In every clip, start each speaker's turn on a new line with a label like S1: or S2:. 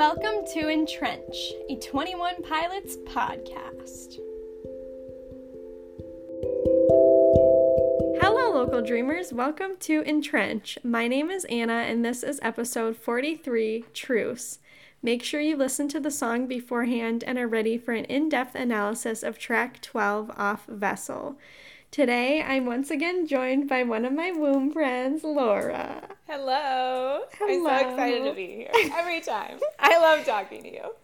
S1: Welcome to Entrench, a 21 Pilots podcast. Hello, local dreamers. Welcome to Entrench. My name is Annah, and this is episode 43 Truce. Make sure you listen to the song beforehand and are ready for an in depth analysis of track 12 off Vessel. Today, I'm once again joined by one of my womb friends, Laura.
S2: Hello.
S1: Hello.
S2: I'm so excited to be here every time. I love talking to you.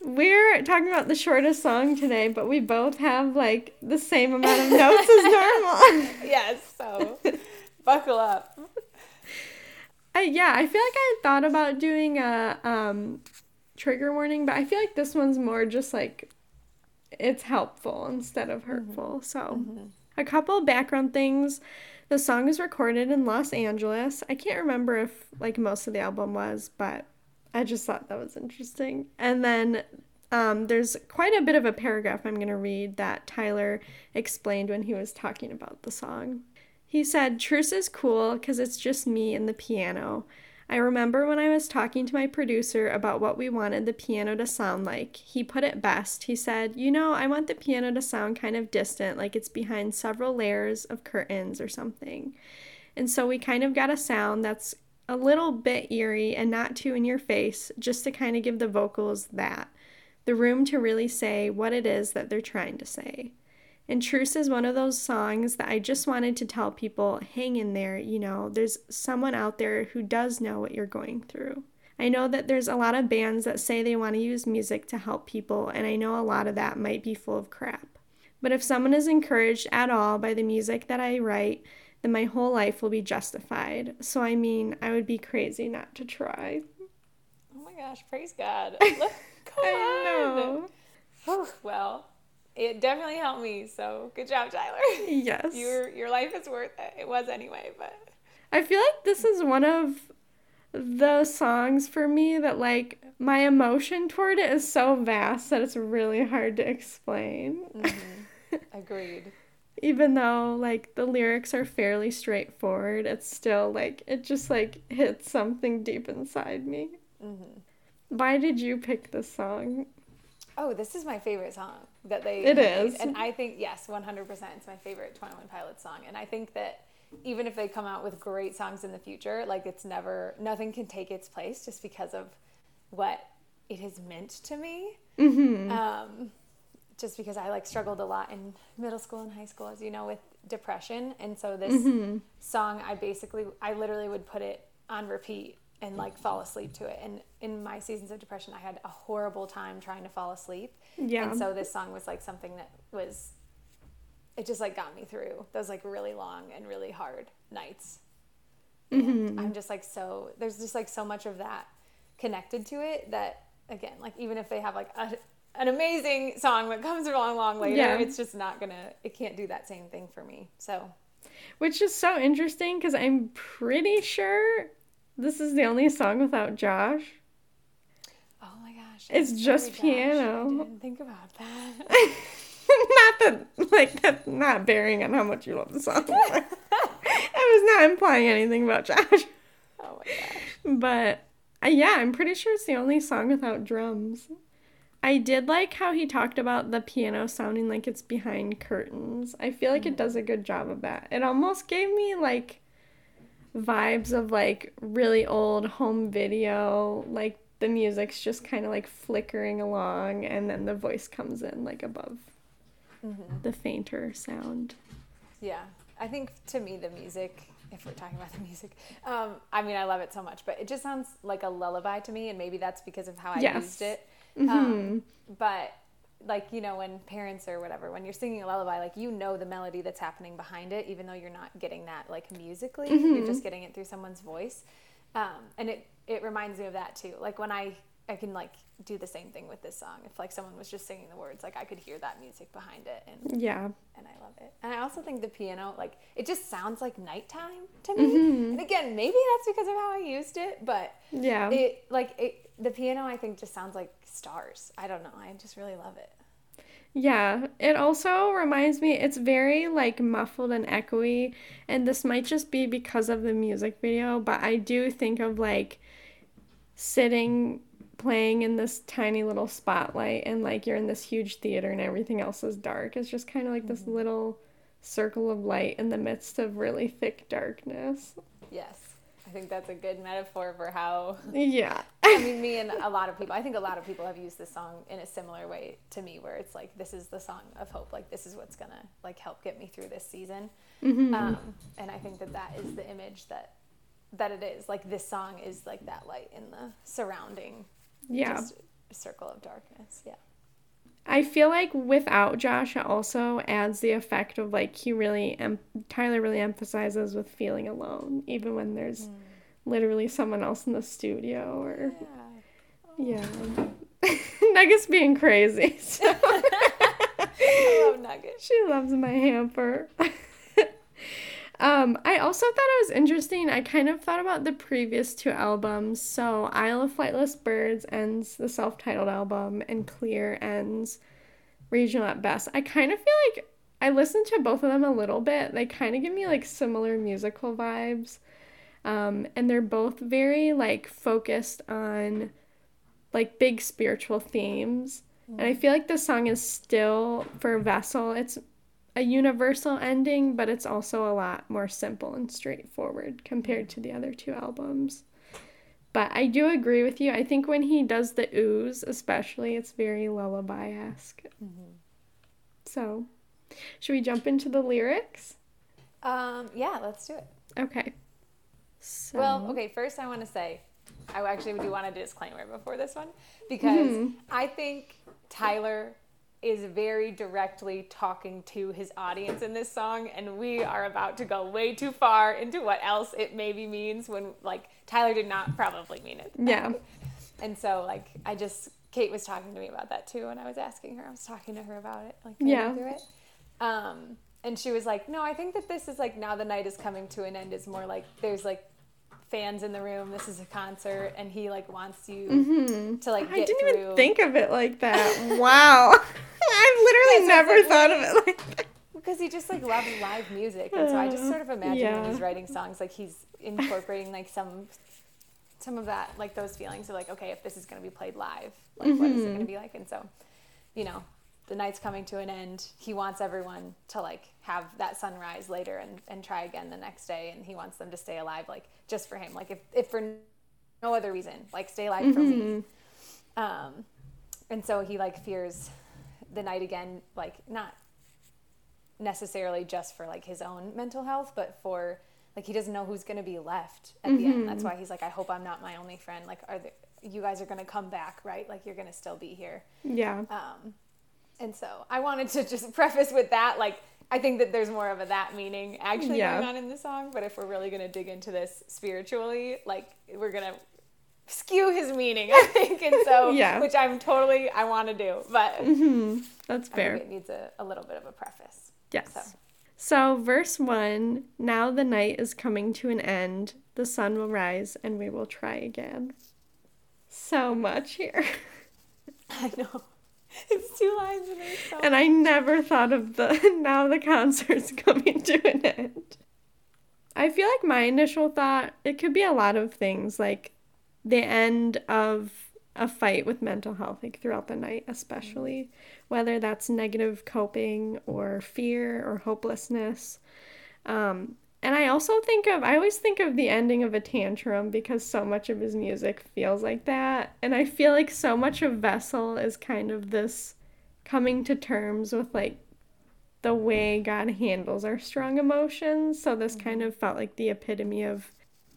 S1: We're talking about the shortest song today, but we both have like the same amount of notes as normal.
S2: Yes, so buckle up.
S1: I, yeah, I feel like I thought about doing a um, trigger warning, but I feel like this one's more just like it's helpful instead of hurtful. So, a couple background things. The song is recorded in Los Angeles. I can't remember if like most of the album was, but I just thought that was interesting. And then um, there's quite a bit of a paragraph I'm going to read that Tyler explained when he was talking about the song. He said, Truce is cool because it's just me and the piano. I remember when I was talking to my producer about what we wanted the piano to sound like. He put it best. He said, You know, I want the piano to sound kind of distant, like it's behind several layers of curtains or something. And so we kind of got a sound that's a little bit eerie and not too in your face, just to kind of give the vocals that the room to really say what it is that they're trying to say. And Truce is one of those songs that I just wanted to tell people hang in there, you know, there's someone out there who does know what you're going through. I know that there's a lot of bands that say they want to use music to help people, and I know a lot of that might be full of crap. But if someone is encouraged at all by the music that I write, then my whole life will be justified. So, I mean, I would be crazy not to try.
S2: Oh my gosh, praise God. Look, come
S1: I
S2: on.
S1: know.
S2: Whew, well, it definitely helped me, so good job, Tyler.
S1: Yes.
S2: Your your life is worth it. It was anyway, but
S1: I feel like this is one of the songs for me that like my emotion toward it is so vast that it's really hard to explain. Mm-hmm.
S2: agreed.
S1: Even though like the lyrics are fairly straightforward, it's still like it just like hits something deep inside me. Mm-hmm. Why did you pick this song?
S2: Oh, this is my favorite song that they
S1: It
S2: made.
S1: is.
S2: And I think yes, 100% it's my favorite 21 Pilots song. And I think that even if they come out with great songs in the future, like it's never nothing can take its place just because of what it has meant to me. Um, just because I like struggled a lot in middle school and high school, as you know, with depression, and so this song, I basically, I literally would put it on repeat and like fall asleep to it. And in my seasons of depression, I had a horrible time trying to fall asleep.
S1: Yeah.
S2: And so this song was like something that was, it just like got me through those like really long and really hard nights. And mm-hmm. I'm just like so, there's just like so much of that connected to it that again, like even if they have like a, an amazing song that comes along long later,
S1: Yeah.
S2: it's just not gonna, it can't do that same thing for me. So
S1: Which is so interesting because I'm pretty sure this is the only song without Josh.
S2: Oh my gosh.
S1: It's just
S2: Josh.
S1: piano.
S2: I didn't think about that.
S1: not that like that's not bearing on how much you love the song. I was not implying anything about Josh.
S2: oh my gosh.
S1: But uh, yeah, I'm pretty sure it's the only song without drums. I did like how he talked about the piano sounding like it's behind curtains. I feel like it does a good job of that. It almost gave me like vibes of like really old home video, like the music's just kind of like flickering along and then the voice comes in like above the fainter sound.
S2: Yeah. I think to me, the music, if we're talking about the music, um, I mean, I love it so much, but it just sounds like a lullaby to me. And maybe that's because of how I
S1: Yes.
S2: used it. Um, but like, you know, when parents or whatever, when you're singing a lullaby, like, you know, the melody that's happening behind it, even though you're not getting that like musically, you're just getting it through someone's voice. Um, and it, it reminds me of that too. Like when I, I can like do the same thing with this song. If like someone was just singing the words, like I could hear that music behind it and
S1: Yeah.
S2: and I love it. And I also think the piano, like, it just sounds like nighttime to me. And again, maybe that's because of how I used it, but
S1: Yeah.
S2: it, like, it, the piano, I think, just sounds like stars. I don't know. I just really love it.
S1: Yeah, it also reminds me, it's very like muffled and echoey, and this might just be because of the music video, but I do think of like sitting playing in this tiny little spotlight and like you're in this huge theater and everything else is dark. It's just kind of like mm-hmm. this little circle of light in the midst of really thick darkness.
S2: Yes. I think that's a good metaphor for how
S1: Yeah.
S2: I mean me and a lot of people I think a lot of people have used this song in a similar way to me where it's like this is the song of hope like this is what's gonna like help get me through this season mm-hmm. um, and I think that that is the image that that it is like this song is like that light in the surrounding
S1: yeah
S2: circle of darkness yeah
S1: I feel like without Josh, it also adds the effect of like he really, em- Tyler really emphasizes with feeling alone, even when there's mm. Literally someone else in the studio or. Yeah. Oh. yeah. Nugget's being crazy. So.
S2: I love Nugget.
S1: She loves my hamper. Um, I also thought it was interesting. I kind of thought about the previous two albums. So Isle of Flightless Birds ends the self-titled album, and Clear ends Regional at Best. I kind of feel like I listened to both of them a little bit. They kind of give me like similar musical vibes. Um, and they're both very like focused on like big spiritual themes. And I mm. feel like the song is still for Vessel. It's a universal ending, but it's also a lot more simple and straightforward compared to the other two albums. But I do agree with you. I think when he does the ooze, especially, it's very lullaby esque. Mm-hmm. So, should we jump into the lyrics?
S2: Um, yeah, let's do it.
S1: Okay.
S2: So... Well, okay, first I want to say, I actually do want a disclaimer before this one because mm-hmm. I think Tyler is very directly talking to his audience in this song and we are about to go way too far into what else it maybe means when like Tyler did not probably mean it.
S1: Yeah.
S2: And so like I just Kate was talking to me about that too and I was asking her. I was talking to her about it like
S1: yeah.
S2: through it. Um and she was like, "No, I think that this is like now the night is coming to an end is more like there's like fans in the room. This is a concert, and he like wants you mm-hmm. to like. I
S1: didn't
S2: through.
S1: even think of it like that. wow. I've literally never thought of it like that.
S2: Because he just like loves live music, and so I just sort of imagine yeah. when he's writing songs, like he's incorporating like some some of that, like those feelings of like, okay, if this is going to be played live, like mm-hmm. what is it going to mm-hmm. be like? And so, you know, the night's coming to an end. He wants everyone to like have that sunrise later and, and try again the next day. And he wants them to stay alive, like just for him. Like if, if for no other reason, like stay alive mm-hmm. for me. Um, and so he like fears the night again, like not necessarily just for like his own mental health, but for like he doesn't know who's going to be left at mm-hmm. the end. That's mm-hmm. why he's like, I hope I'm not my only friend. Like, are there, you guys are going to come back, right? Like you're going to still be here.
S1: Yeah.
S2: Um, and so I wanted to just preface with that, like I think that there's more of a that meaning actually yeah. going on in the song. But if we're really going to dig into this spiritually, like we're going to skew his meaning, I think. And so, yeah. which I'm totally, I want to do. But
S1: mm-hmm. that's fair.
S2: it needs a, a little bit of a preface.
S1: Yes. So. so, verse one now the night is coming to an end, the sun will rise, and we will try again. So much here.
S2: I know. It's two lines in a song.
S1: And I never thought of the now the concert's coming to an end. I feel like my initial thought it could be a lot of things like the end of a fight with mental health like throughout the night especially whether that's negative coping or fear or hopelessness um, and I also think of, I always think of the ending of a tantrum because so much of his music feels like that. And I feel like so much of Vessel is kind of this coming to terms with like the way God handles our strong emotions. So this kind mm-hmm. of felt like the epitome of,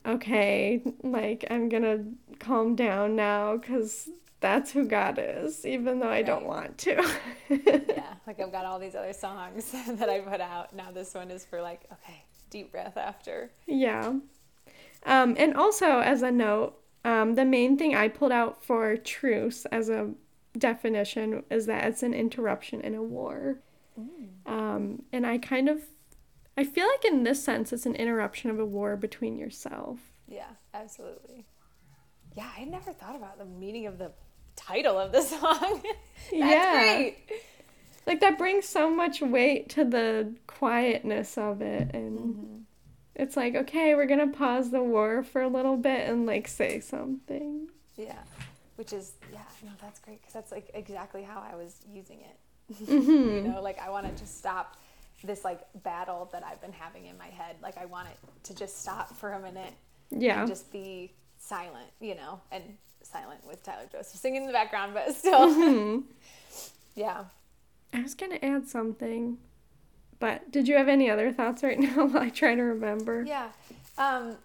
S1: okay, like I'm gonna calm down now because that's who God is, even though I don't want to.
S2: yeah, like I've got all these other songs that I put out. Now this one is for like, okay, deep breath after.
S1: Yeah. Um, and also, as a note, um, the main thing I pulled out for truce as a definition is that it's an interruption in a war. Mm. Um, and I kind of, I feel like in this sense, it's an interruption of a war between yourself.
S2: Yeah, absolutely. Yeah, I never thought about the meaning of the title of the song. That's yeah. great
S1: like that brings so much weight to the quietness of it and mm-hmm. it's like okay we're gonna pause the war for a little bit and like say something
S2: yeah which is yeah, no, that's great because that's like exactly how I was using it.
S1: Mm-hmm.
S2: you know, like I want to just stop this like battle that I've been having in my head. Like I want it to just stop for a minute
S1: Yeah.
S2: and just be silent, you know, and silent with Tyler Joseph singing in the background, but still,
S1: Mhm.
S2: yeah.
S1: I was gonna add something, but did you have any other thoughts right now while I try to remember?
S2: Yeah. Um,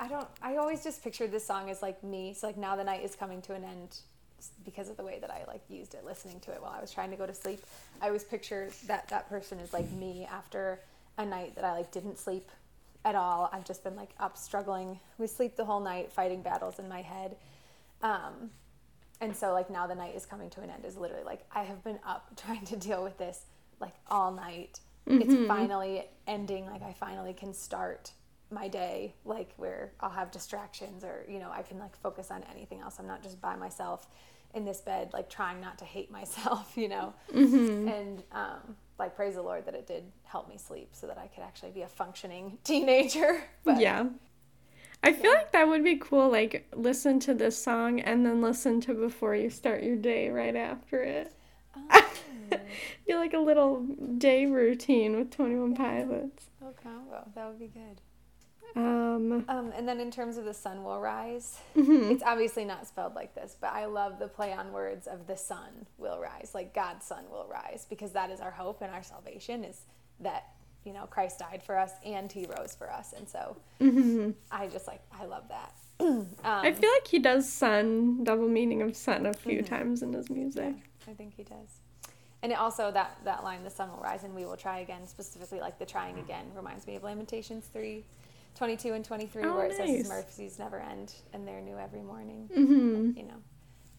S2: I don't, I always just pictured this song as like me. So like now the night is coming to an end because of the way that I like used it, listening to it while I was trying to go to sleep. I always picture that that person is like me after a night that I like didn't sleep at all. I've just been like up struggling with sleep the whole night, fighting battles in my head. Um, and so like now the night is coming to an end is literally like I have been up trying to deal with this like all night. It's finally ending. Like I finally can start my day like where I'll have distractions or you know I can like focus on anything else. I'm not just by myself in this bed like trying not to hate myself, you know. And um, like praise the Lord that it did help me sleep so that I could actually be a functioning teenager. But
S1: yeah. I feel like that would be cool. Like, listen to this song and then listen to before you start your day right after it.
S2: Oh.
S1: be like a little day routine with 21 Pilots.
S2: Oh, combo. That would be good.
S1: Um,
S2: Um, and then in terms of the sun will rise,
S1: mhm.
S2: it's obviously not spelled like this, but I love the play on words of the sun will rise, like God's sun will rise, because that is our hope and our salvation is that you know Christ died for us and He rose for us, and so
S1: Mhm.
S2: I just like I love that. um,
S1: I feel like he does sun, double meaning of sun, a few
S2: Mhm.
S1: times in his music.
S2: I think he does. And it also that that line, "The sun will rise and we will try again," specifically like the trying again, reminds me of Lamentations three, 22 and twenty three,
S1: Oh,
S2: where it says His mercies never end and they're new every morning.
S1: hmm
S2: You know,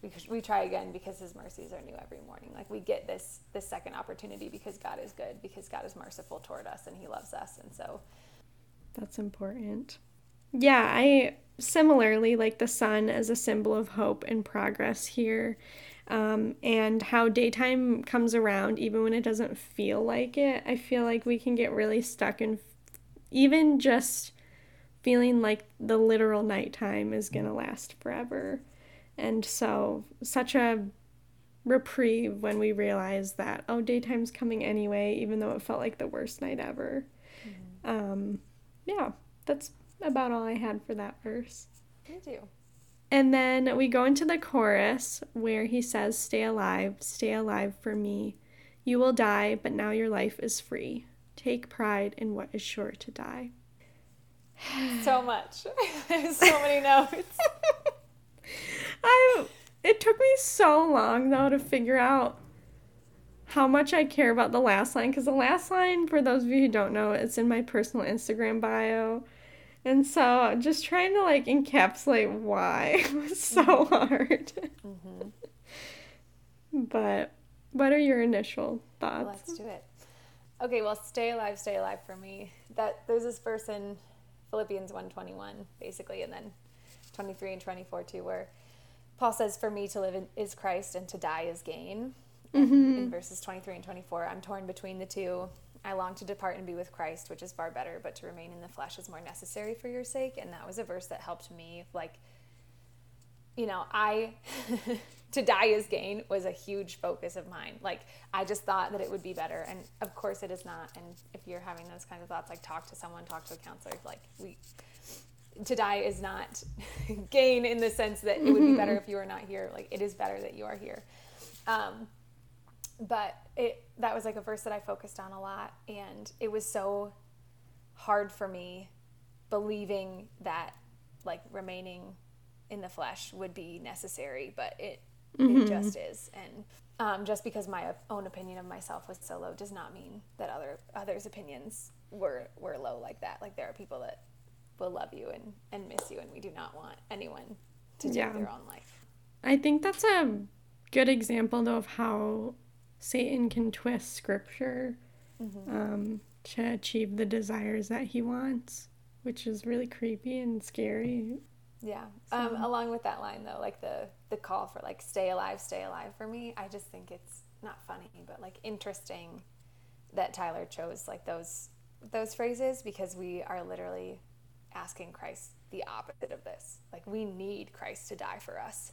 S2: we we try again because His mercies are new every morning. Like we get this this second opportunity because God is good, because God is merciful toward us and He loves us, and so
S1: That's important. Yeah, I similarly like the sun as a symbol of hope and progress here. Um, and how daytime comes around even when it doesn't feel like it. I feel like we can get really stuck in even just feeling like the literal nighttime is going to last forever. And so, such a reprieve when we realize that, oh, daytime's coming anyway, even though it felt like the worst night ever. Um, yeah, that's about all I had for that verse.
S2: me too.
S1: And then we go into the chorus where he says, Stay alive, stay alive for me. You will die, but now your life is free. Take pride in what is sure to die.
S2: So much. There's so many notes.
S1: I it took me so long though to figure out how much I care about the last line because the last line, for those of you who don't know, it's in my personal Instagram bio. And so just trying to like encapsulate why was so hard.
S2: hmm
S1: But what are your initial thoughts?
S2: Let's do it. Okay, well, stay alive, stay alive for me. That there's this verse in Philippians 121 basically and then 23 and 24 too where Paul says for me to live in, is Christ and to die is gain.
S1: Mhm.
S2: In verses 23 and 24, I'm torn between the two. I long to depart and be with Christ, which is far better, but to remain in the flesh is more necessary for your sake. And that was a verse that helped me like you know, I to die is gain was a huge focus of mine. Like I just thought that it would be better, and of course it is not. And if you're having those kinds of thoughts, like talk to someone, talk to a counselor. Like we, to die is not gain in the sense that it would be better if you were not here. Like it is better that you are here. Um, but it that was like a verse that I focused on a lot, and it was so hard for me believing that like remaining in the flesh would be necessary, but it it just is. And um, just because my own opinion of myself was so low does not mean that other others' opinions were were low like that. Like there are people that will love you and and miss you, and we do not want anyone to take
S1: Yeah.
S2: their own life.
S1: I think that's a good example, though, of how Satan can twist scripture um, to achieve the desires that he wants, which is really creepy and scary.
S2: Yeah. Um, along with that line though, like the the call for like stay alive, stay alive for me, I just think it's not funny, but like interesting that Tyler chose like those those phrases because we are literally asking Christ the opposite of this. Like we need Christ to die for us.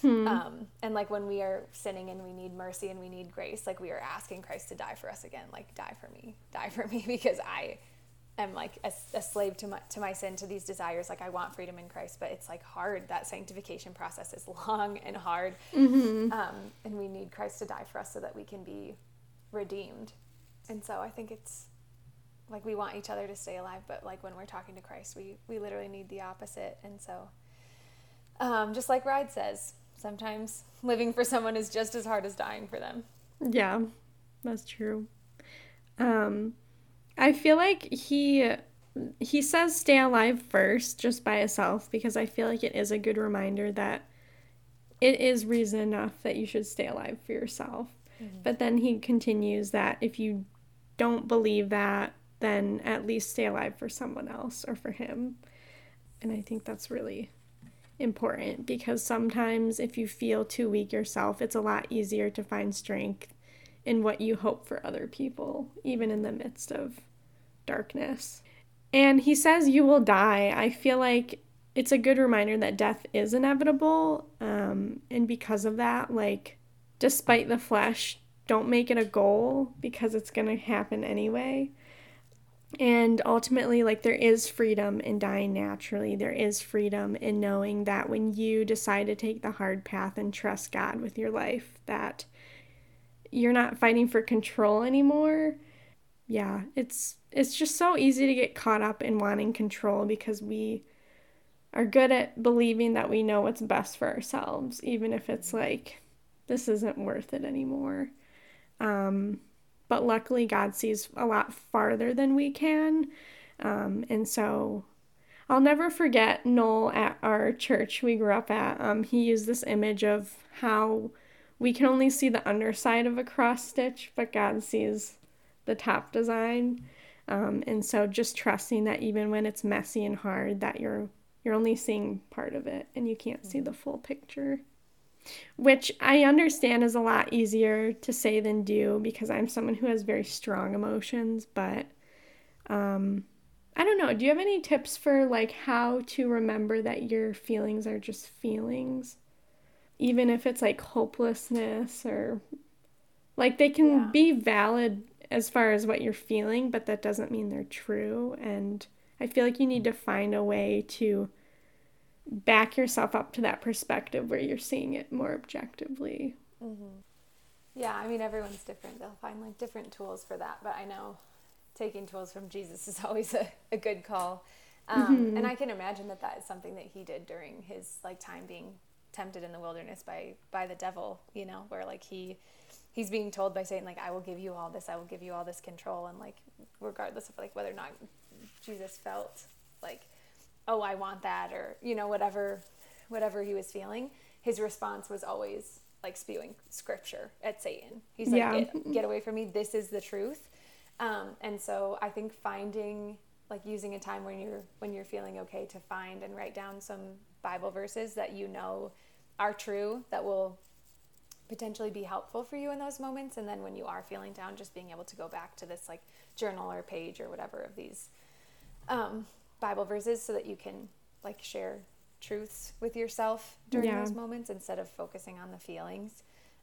S2: Hmm. Um, and like when we are sinning and we need mercy and we need grace, like we are asking Christ to die for us again, like die for me, die for me, because I am like a, a, slave to my to my sin, to these desires. Like I want freedom in Christ, but it's like hard. That sanctification process is long and hard, mm-hmm. um, and we need Christ to die for us so that we can be redeemed. And so I think it's like we want each other to stay alive, but like when we're talking to Christ, we we literally need the opposite. And so, um, just like Ride says, sometimes living for someone is just as hard as dying for them.
S1: Yeah, that's true. Um, I feel like he he says stay alive first just by itself because I feel like it is a good reminder that it is reason enough that you should stay alive for yourself. Mm-hmm. But then he continues that if you don't believe that, then at least stay alive for someone else or for him. And I think that's really important because sometimes if you feel too weak yourself, it's a lot easier to find strength in what you hope for other people, even in the midst of darkness. And he says, You will die. I feel like it's a good reminder that death is inevitable. Um, and because of that, like, despite the flesh, don't make it a goal because it's going to happen anyway. And ultimately, like, there is freedom in dying naturally. There is freedom in knowing that when you decide to take the hard path and trust God with your life, that you're not fighting for control anymore. Yeah, it's it's just so easy to get caught up in wanting control because we are good at believing that we know what's best for ourselves, even if it's like this isn't worth it anymore. Um, but luckily, God sees a lot farther than we can. Um, and so I'll never forget Noel at our church we grew up at. Um, he used this image of how we can only see the underside of a cross stitch, but God sees the top design. Um, and so just trusting that even when it's messy and hard, that you're you're only seeing part of it and you can't see the full picture which I understand is a lot easier to say than do because I'm someone who has very strong emotions, but um I don't know. Do you have any tips for like how to remember that your feelings are just feelings? Even if it's like hopelessness or like they can yeah. be valid as far as what you're feeling, but that doesn't mean they're true and I feel like you need to find a way to back yourself up to that perspective where you're seeing it more objectively.
S2: Mm-hmm. Yeah, I mean, everyone's different. They'll find like different tools for that, but I know taking tools from Jesus is always a, a good call. Um, mm-hmm. And I can imagine that that is something that he did during his like time being tempted in the wilderness by by the devil. You know, where like he he's being told by Satan like I will give you all this, I will give you all this control, and like regardless of like whether or not Jesus felt like oh i want that or you know whatever whatever he was feeling his response was always like spewing scripture at satan. He's like yeah. get, get, away from me. This is the truth. Um, and so i think finding like using a time when you're when you're feeling okay to find and write down some bible verses that you know are true that will potentially be helpful for you in those moments. And then when you are feeling down just being able to go back to this like journal or page or whatever of these um, Bible verses so that you can like share truths with yourself during yeah. those moments instead of focusing on the feelings.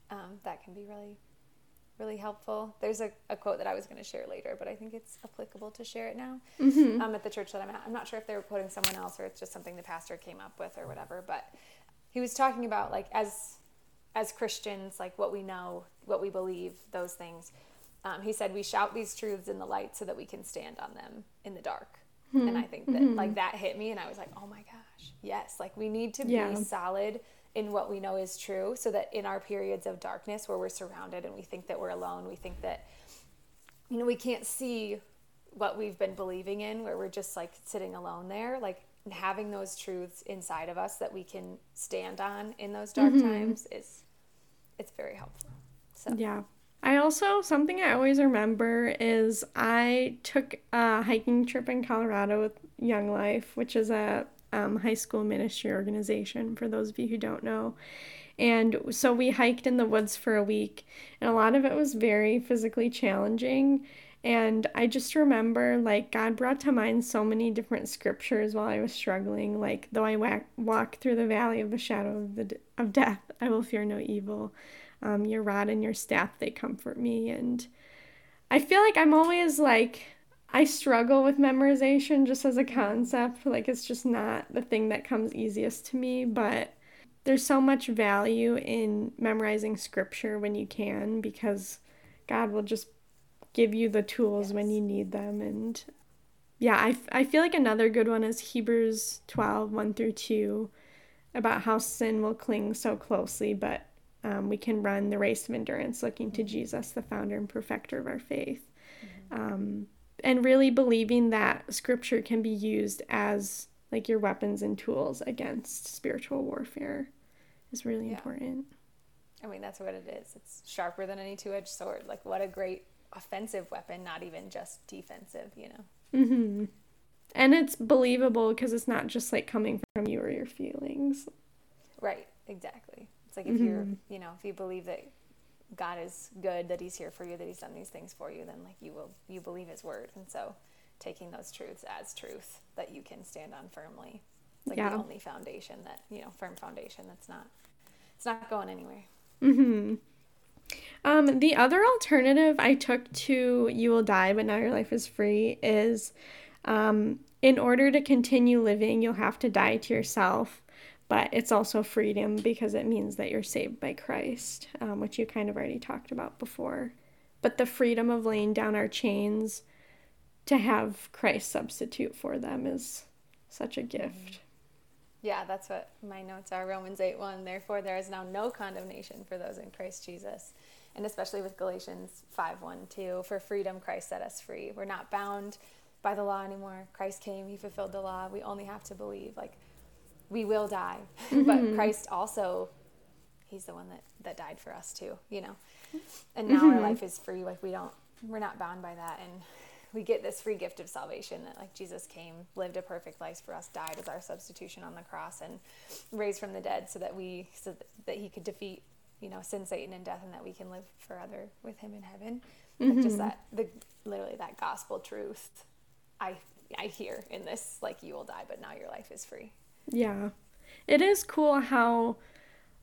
S2: Um, that can be really, really helpful. There's a, a quote that I was going to share later, but I think it's applicable to share it now mm-hmm. um, at the church that I'm at. I'm not sure if they were quoting someone else or it's just something the pastor came up with or whatever, but he was talking about like as as Christians, like what we know, what we believe, those things. Um, he said we shout these truths in the light so that we can stand on them in the dark. Mm-hmm. And I think that mm-hmm. like that hit me and I was like, "Oh my gosh. Yes, like we need to yeah. be solid in what we know is true so that in our periods of darkness where we're surrounded and we think that we're alone, we think that you know, we can't see what we've been believing in where we're just like sitting alone there, like having those truths inside of us that we can stand on in those dark mm-hmm. times is it's very helpful.
S1: So Yeah. I also, something I always remember is I took a hiking trip in Colorado with Young Life, which is a um, high school ministry organization, for those of you who don't know. And so we hiked in the woods for a week, and a lot of it was very physically challenging. And I just remember, like, God brought to mind so many different scriptures while I was struggling. Like, though I walk, walk through the valley of the shadow of, the, of death, I will fear no evil. Um, your rod and your staff, they comfort me. And I feel like I'm always like, I struggle with memorization just as a concept. Like, it's just not the thing that comes easiest to me. But there's so much value in memorizing scripture when you can because God will just give you the tools yes. when you need them. And yeah, I, I feel like another good one is Hebrews 12 1 through 2 about how sin will cling so closely, but um, we can run the race of endurance looking to Jesus, the founder and perfecter of our faith. Mm-hmm. Um, and really believing that scripture can be used as like your weapons and tools against spiritual warfare is really yeah. important.
S2: I mean, that's what it is. It's sharper than any two edged sword. Like, what a great offensive weapon, not even just defensive, you know?
S1: Mm-hmm. And it's believable because it's not just like coming from you or your feelings.
S2: Right, exactly. It's like if mm-hmm. you're, you know, if you believe that God is good, that He's here for you, that He's done these things for you, then like you will, you believe His word. And so taking those truths as truth that you can stand on firmly. It's like yeah. the only foundation that, you know, firm foundation that's not, it's not going anywhere.
S1: Mm-hmm. Um, the other alternative I took to You Will Die, but Now Your Life is Free is um, in order to continue living, you'll have to die to yourself. But it's also freedom because it means that you're saved by Christ, um, which you kind of already talked about before. But the freedom of laying down our chains to have Christ substitute for them is such a gift.
S2: Yeah, that's what my notes are. Romans 8 1. Therefore, there is now no condemnation for those in Christ Jesus and especially with Galatians 5 1 2. For freedom, Christ set us free. We're not bound by the law anymore. Christ came, He fulfilled the law. We only have to believe. Like, we will die, mm-hmm. but Christ also, He's the one that, that died for us too, you know? And now mm-hmm. our life is free. Like, we don't, we're not bound by that. And we get this free gift of salvation that like Jesus came, lived a perfect life for us, died as our substitution on the cross and raised from the dead so that we so that he could defeat you know, sin, Satan, and death, and that we can live forever with Him in heaven. Mm-hmm. Like just that, the literally that gospel truth, I I hear in this like you will die, but now your life is free.
S1: Yeah, it is cool how,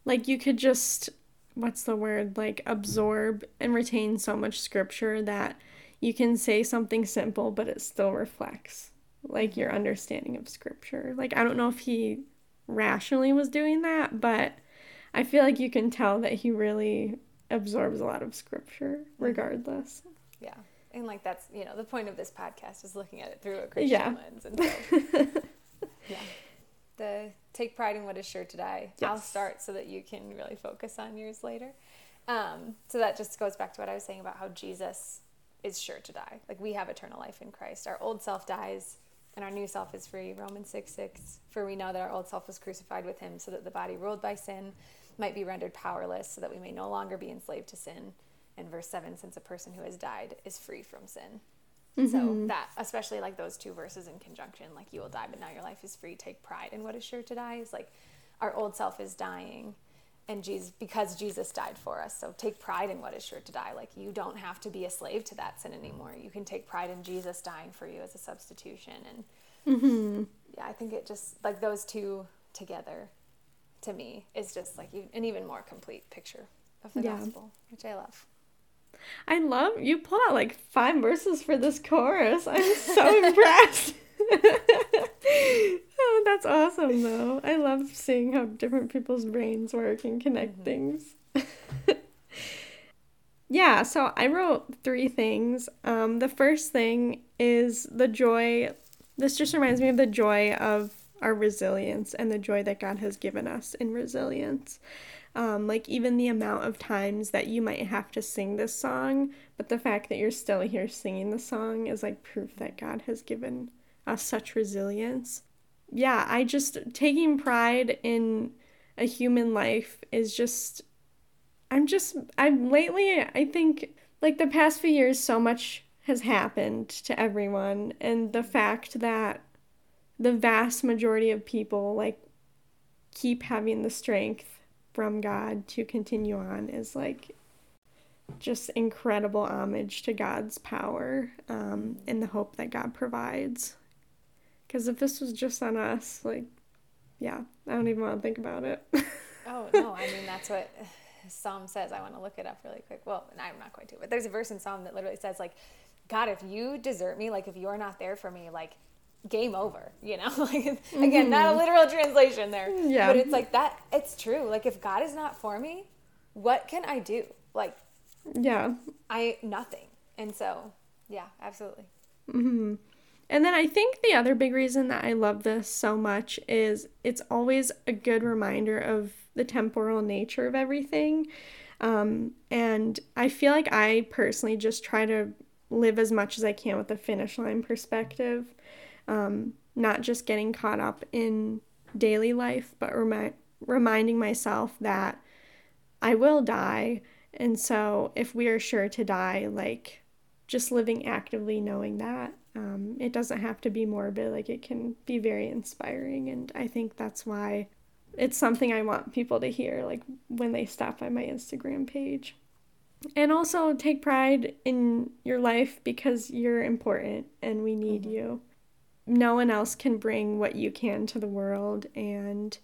S1: like, you could just what's the word like absorb and retain so much scripture that you can say something simple, but it still reflects like your understanding of scripture. Like I don't know if he rationally was doing that, but I feel like you can tell that he really absorbs a lot of scripture mm-hmm. regardless.
S2: Yeah. And like that's, you know, the point of this podcast is looking at it through a Christian yeah. lens. And so, yeah. The take pride in what is sure to die. Yes. I'll start so that you can really focus on yours later. Um, so that just goes back to what I was saying about how Jesus is sure to die. Like we have eternal life in Christ. Our old self dies and our new self is free. Romans 6 6. For we know that our old self was crucified with him so that the body ruled by sin might be rendered powerless so that we may no longer be enslaved to sin. And verse 7 since a person who has died is free from sin. Mm-hmm. So that, especially like those two verses in conjunction, like you will die, but now your life is free. Take pride in what is sure to die. Is like our old self is dying, and Jesus because Jesus died for us. So take pride in what is sure to die. Like you don't have to be a slave to that sin anymore. You can take pride in Jesus dying for you as a substitution. And mm-hmm. yeah, I think it just like those two together to me is just like an even more complete picture of the yeah. gospel, which I love.
S1: I love you pulled out like five verses for this chorus. I'm so impressed. oh, that's awesome though. I love seeing how different people's brains work and connect mm-hmm. things. yeah, so I wrote three things. Um, the first thing is the joy. This just reminds me of the joy of our resilience and the joy that God has given us in resilience. Um, like, even the amount of times that you might have to sing this song, but the fact that you're still here singing the song is like proof that God has given us such resilience. Yeah, I just taking pride in a human life is just, I'm just, I'm lately, I think, like the past few years, so much has happened to everyone, and the fact that the vast majority of people like keep having the strength from God to continue on is like just incredible homage to God's power um, and the hope that God provides. Because if this was just on us, like, yeah, I don't even want to think about it.
S2: oh, no. I mean, that's what Psalm says. I want to look it up really quick. Well, I'm not going to, but there's a verse in Psalm that literally says, like, God, if you desert me, like, if you're not there for me, like, game over, you know? like, mm-hmm. again, not a mm-hmm. literal translation there. Yeah. But it's like that, it's true. Like, if God is not for me, what can I do? Like,
S1: yeah.
S2: I, nothing. And so, yeah, absolutely.
S1: Mm-hmm. And then I think the other big reason that I love this so much is it's always a good reminder of the temporal nature of everything. Um, and I feel like I personally just try to live as much as I can with a finish line perspective, um, not just getting caught up in daily life, but remi- reminding myself that I will die. And so if we are sure to die, like just living actively knowing that um, it doesn't have to be morbid, like it can be very inspiring. And I think that's why it's something I want people to hear, like when they stop by my Instagram page. And also take pride in your life because you're important and we need mm-hmm. you. No one else can bring what you can to the world. And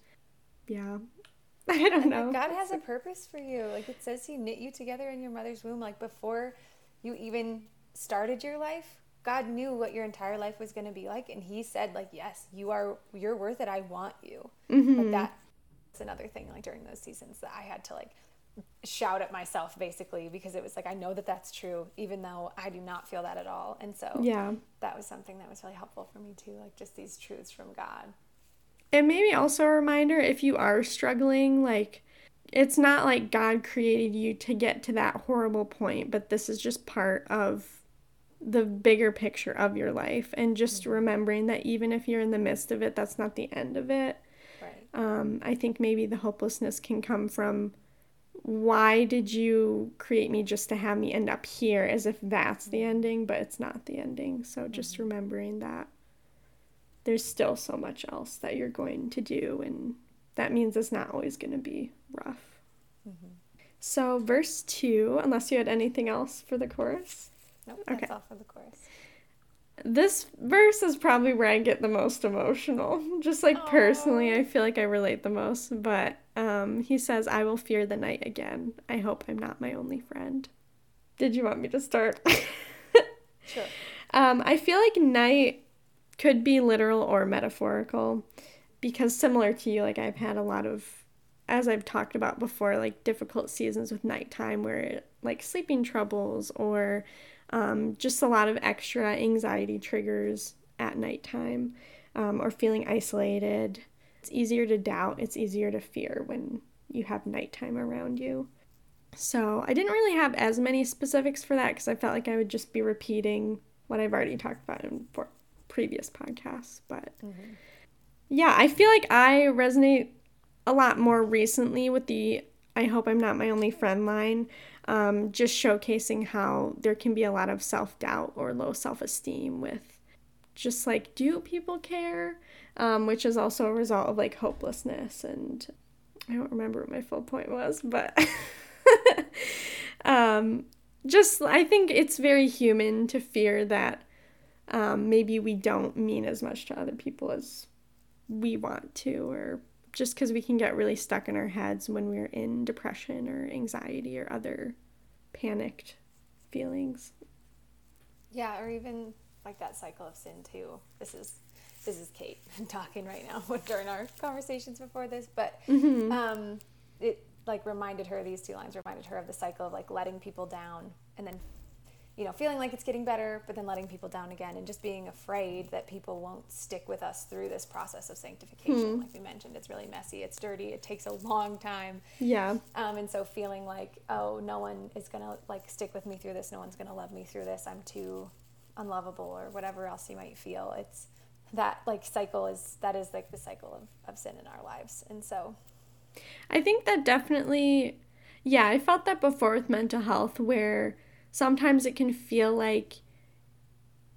S1: yeah, I don't know.
S2: God has a purpose for you. Like it says, He knit you together in your mother's womb. Like before you even started your life, God knew what your entire life was going to be like, and He said, like, yes, you are, you're worth it. I want you. Mm-hmm. Like that's another thing. Like during those seasons that I had to like shout at myself basically because it was like I know that that's true, even though I do not feel that at all. And so
S1: yeah,
S2: that was something that was really helpful for me too. Like just these truths from God.
S1: And maybe also a reminder if you are struggling, like it's not like God created you to get to that horrible point, but this is just part of the bigger picture of your life and just mm-hmm. remembering that even if you're in the midst of it, that's not the end of it.
S2: Right.
S1: Um, I think maybe the hopelessness can come from why did you create me just to have me end up here as if that's the ending, but it's not the ending. So just mm-hmm. remembering that there's still so much else that you're going to do, and that means it's not always going to be rough. Mm-hmm. So, verse 2, unless you had anything else for the chorus.
S2: Nope, that's okay. all for the chorus.
S1: This verse is probably where I get the most emotional. Just like Aww. personally, I feel like I relate the most. But um, he says, I will fear the night again. I hope I'm not my only friend. Did you want me to start?
S2: sure.
S1: Um, I feel like night could be literal or metaphorical because similar to you, like I've had a lot of, as I've talked about before, like difficult seasons with nighttime where like sleeping troubles or um, just a lot of extra anxiety triggers at nighttime um, or feeling isolated. It's easier to doubt, it's easier to fear when you have nighttime around you. So I didn't really have as many specifics for that because I felt like I would just be repeating what I've already talked about in for previous podcasts. But mm-hmm. yeah, I feel like I resonate a lot more recently with the I hope I'm not my only friend line um, just showcasing how there can be a lot of self doubt or low self esteem with just like, do people care? Um, which is also a result of like hopelessness. And I don't remember what my full point was, but um, just I think it's very human to fear that um, maybe we don't mean as much to other people as we want to, or just because we can get really stuck in our heads when we're in depression or anxiety or other panicked feelings.
S2: Yeah, or even like that cycle of sin too. This is this is Kate talking right now during our conversations before this, but mm-hmm. um, it like reminded her these two lines reminded her of the cycle of like letting people down and then you know, feeling like it's getting better, but then letting people down again and just being afraid that people won't stick with us through this process of sanctification. Hmm. Like we mentioned, it's really messy, it's dirty, it takes a long time.
S1: Yeah.
S2: Um, and so feeling like, oh, no one is going to like stick with me through this, no one's going to love me through this, I'm too unlovable or whatever else you might feel. It's that like cycle is, that is like the cycle of, of sin in our lives. And so.
S1: I think that definitely, yeah, I felt that before with mental health where sometimes it can feel like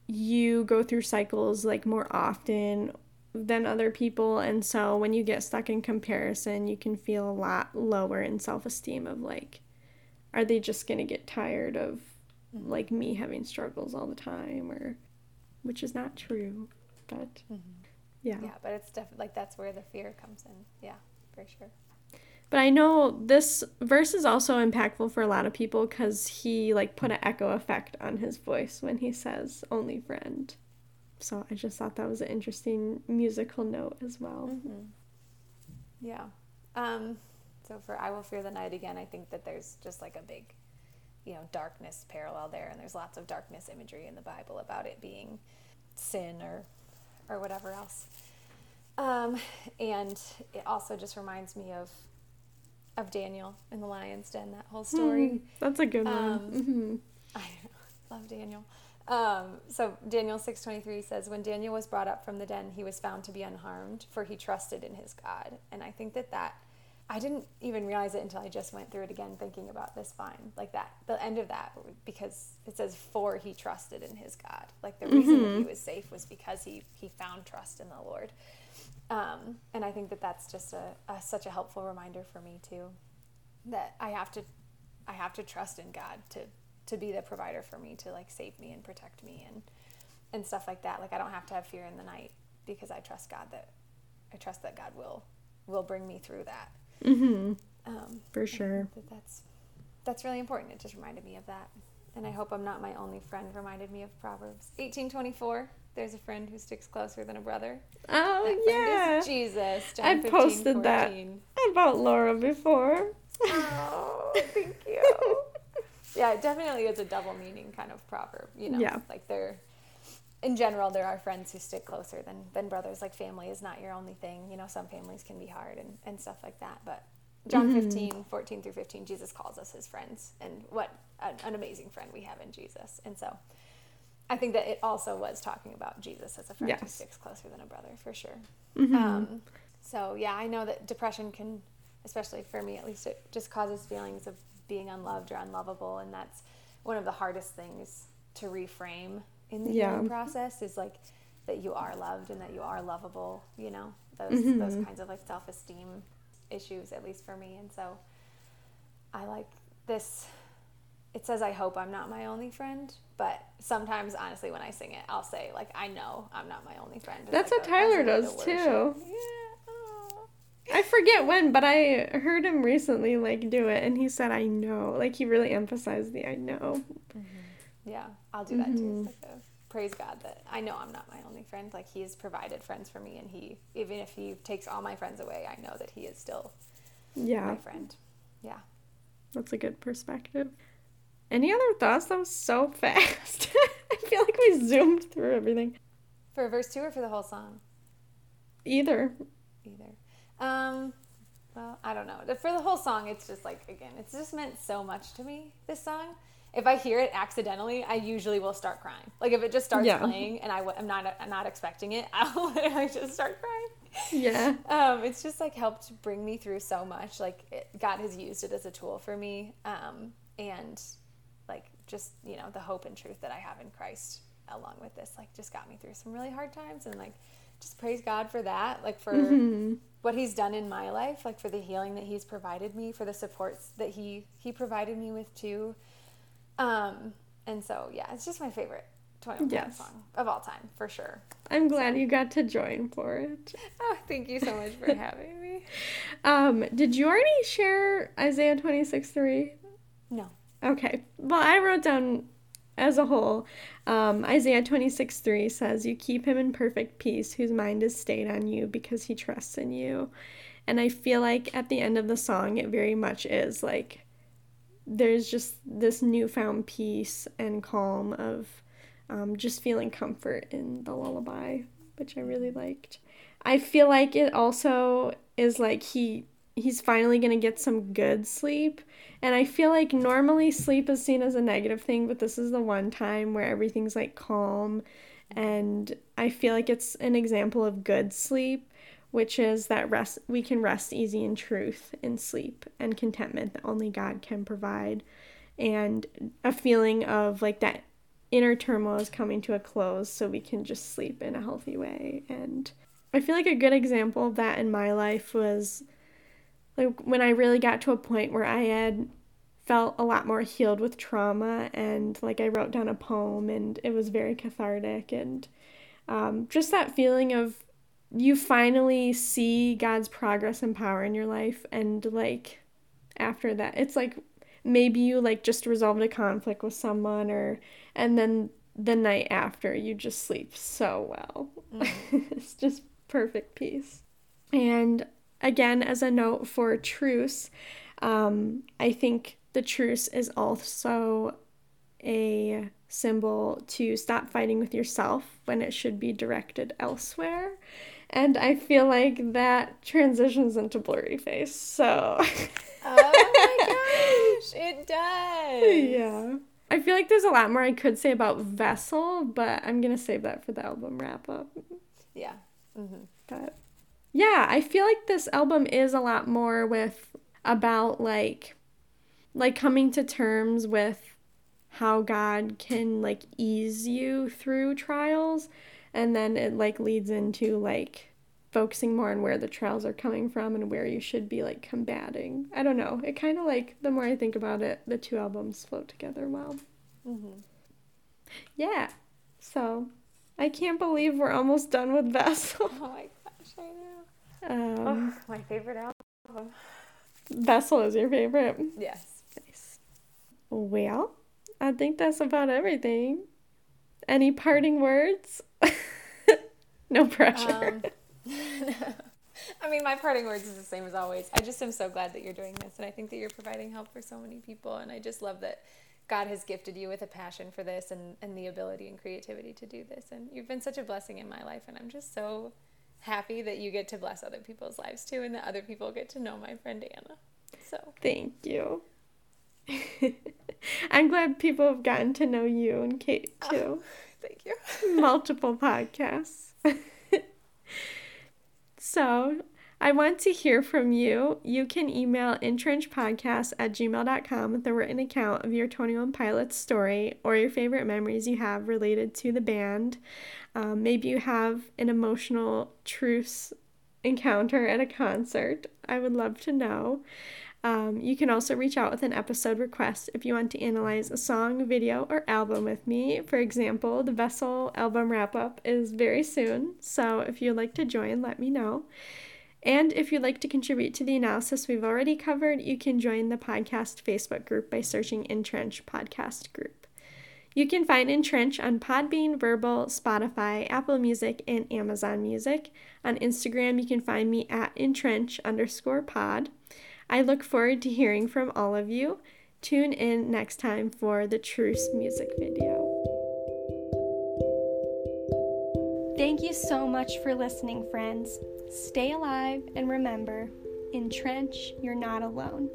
S1: you go through cycles like more often than other people and so when you get stuck in comparison you can feel a lot lower in self-esteem of like are they just going to get tired of mm-hmm. like me having struggles all the time or which is not true but mm-hmm. yeah.
S2: Yeah but it's definitely like that's where the fear comes in. Yeah for sure.
S1: But i know this verse is also impactful for a lot of people because he like put an echo effect on his voice when he says only friend. So i just thought that was an interesting musical note as well. Mm-hmm.
S2: yeah. Um so for i will fear the night again i think that there's just like a big you know darkness parallel there and there's lots of darkness imagery in the bible about it being sin or or whatever else. Um, and it also just reminds me of of daniel in the lion's den that whole story. mm,
S1: that's a good one. Um, mm-hmm.
S2: i love daniel. Um, so daniel 6.23 says when daniel was brought up from the den he was found to be unharmed for he trusted in his god. And i think that that I didn't even realize it until I just went through it again, thinking about this vine, like that, the end of that, because it says, "For he trusted in his God." Like the reason mm-hmm. that he mm-hmm. was safe was because he he found trust in the Lord, um, and I think that that's just a, a such a helpful reminder for me too, that I have to, I have to trust in God to to be the provider for me, to like save me and protect me and and stuff like that. Like I don't have to have fear in the night because I trust God that I trust that God will will bring me through that
S1: Mm-hmm. Um, For sure.
S2: That that's that's really important. It just reminded me of that, and I hope I'm not my only friend. Reminded me of Proverbs 18:24. There's a friend who sticks closer than a brother.
S1: Oh that yeah,
S2: Jesus.
S1: John I posted 14. that about Laura before.
S2: Oh, thank you. yeah, it definitely is a double meaning kind of proverb. You know,
S1: yeah.
S2: like they're in general, there are friends who stick closer than, than brothers. Like family is not your only thing. You know, some families can be hard and, and stuff like that. But John mm-hmm. 15, 14 through 15, Jesus calls us his friends. And what an, an, amazing friend we have in Jesus. And so I think that it also was talking about Jesus as a friend yes. who sticks closer than a brother, for sure. Mm-hmm. Um, so, yeah, I know that depression can, especially for me at least, it just causes feelings of being unloved or unlovable. And that's one of the hardest things to reframe in the yeah. healing process is like that you are loved and that you are lovable you know those mm-hmm. those kinds of like self-esteem issues at least for me and so i like this it says i hope i'm not my only friend but sometimes honestly when i sing it i'll say like i know i'm not my only friend
S1: that's
S2: like
S1: what tyler does too
S2: yeah.
S1: I forget when, but I heard him recently like do it, and he said, "I know." Like he really emphasized the "I know."
S2: Mm-hmm. Yeah, I'll do that mm-hmm. too. Like praise God that I know I'm not my only friend. Like He has provided friends for me, and He even if He takes all my friends away, I know that He is still
S1: yeah
S2: my friend. Yeah,
S1: that's a good perspective. Any other thoughts? That was so fast. I feel like we zoomed through everything.
S2: For verse two or for the whole song?
S1: Either.
S2: Either. Um. Well, I don't know. For the whole song, it's just like again, it's just meant so much to me. This song if I hear it accidentally, I usually will start crying. Like if it just starts yeah. playing and I w- I'm not I'm not expecting it, I'll literally just start crying.
S1: Yeah.
S2: Um, it's just like helped bring me through so much. Like it, God has used it as a tool for me, um, and like just you know the hope and truth that I have in Christ along with this like just got me through some really hard times and like just praise God for that like for mm-hmm. what he's done in my life like for the healing that he's provided me for the supports that he he provided me with too um, and so yeah, it's just my favorite 21 yes. song of all time for sure.
S1: I'm glad so. you got to join for it.
S2: Oh, thank you so much for having me.
S1: Um, did you already share Isaiah 26 3?
S2: No.
S1: Okay. Well, I wrote down as a whole, um, Isaiah 26 3 says, You keep him in perfect peace, whose mind is stayed on you because he trusts in you. And I feel like at the end of the song, it very much is like, there's just this newfound peace and calm of um, just feeling comfort in the lullaby, which I really liked. I feel like it also is like he he's finally gonna get some good sleep. And I feel like normally sleep is seen as a negative thing, but this is the one time where everything's like calm. And I feel like it's an example of good sleep which is that rest we can rest easy in truth in sleep and contentment that only God can provide. And a feeling of like that inner turmoil is coming to a close so we can just sleep in a healthy way. And I feel like a good example of that in my life was like when I really got to a point where I had felt a lot more healed with trauma and like I wrote down a poem and it was very cathartic. And um, just that feeling of you finally see God's progress and power in your life and like after that it's like maybe you like just resolved a conflict with someone or and then the night after you just sleep so well. Mm. it's just perfect peace. And again, as a note for truce, um, I think the truce is also a symbol to stop fighting with yourself when it should be directed elsewhere. And I feel like that transitions into Blurryface. So.
S2: oh my gosh, it does.
S1: Yeah. I feel like there's a lot more I could say about Vessel, but I'm going to save that for the album wrap up.
S2: Yeah. Mm-hmm.
S1: But yeah, I feel like this album is a lot more with about like like coming to terms with how God can like ease you through trials and then it like leads into like focusing more on where the trials are coming from and where you should be like combating. I don't know. It kind of like the more I think about it, the two albums flow together well. Mm-hmm. Yeah. So I can't believe we're almost done with Vessel.
S2: Oh my gosh, I know. Um, oh, my favorite album.
S1: Vessel is your favorite?
S2: Yes.
S1: Nice. Well, I think that's about everything. Any parting words? no pressure. Um,
S2: I mean, my parting words is the same as always. I just am so glad that you're doing this, and I think that you're providing help for so many people. And I just love that God has gifted you with a passion for this and, and the ability and creativity to do this. And you've been such a blessing in my life, and I'm just so happy that you get to bless other people's lives too, and that other people get to know my friend Annah. So
S1: thank you. I'm glad people have gotten to know you and Kate oh, too. Oh,
S2: thank you.
S1: Multiple podcasts. so I want to hear from you. You can email entrenchpodcast at gmail.com with a written account of your 21 Pilots story or your favorite memories you have related to the band. Um, maybe you have an emotional truce encounter at a concert. I would love to know. Um, you can also reach out with an episode request if you want to analyze a song, video, or album with me. For example, the Vessel album wrap up is very soon, so if you'd like to join, let me know. And if you'd like to contribute to the analysis we've already covered, you can join the podcast Facebook group by searching Entrench Podcast Group. You can find Entrench on Podbean, Verbal, Spotify, Apple Music, and Amazon Music. On Instagram, you can find me at Entrench underscore pod. I look forward to hearing from all of you. Tune in next time for the Truce music video. Thank you so much for listening, friends. Stay alive and remember, in trench, you're not alone.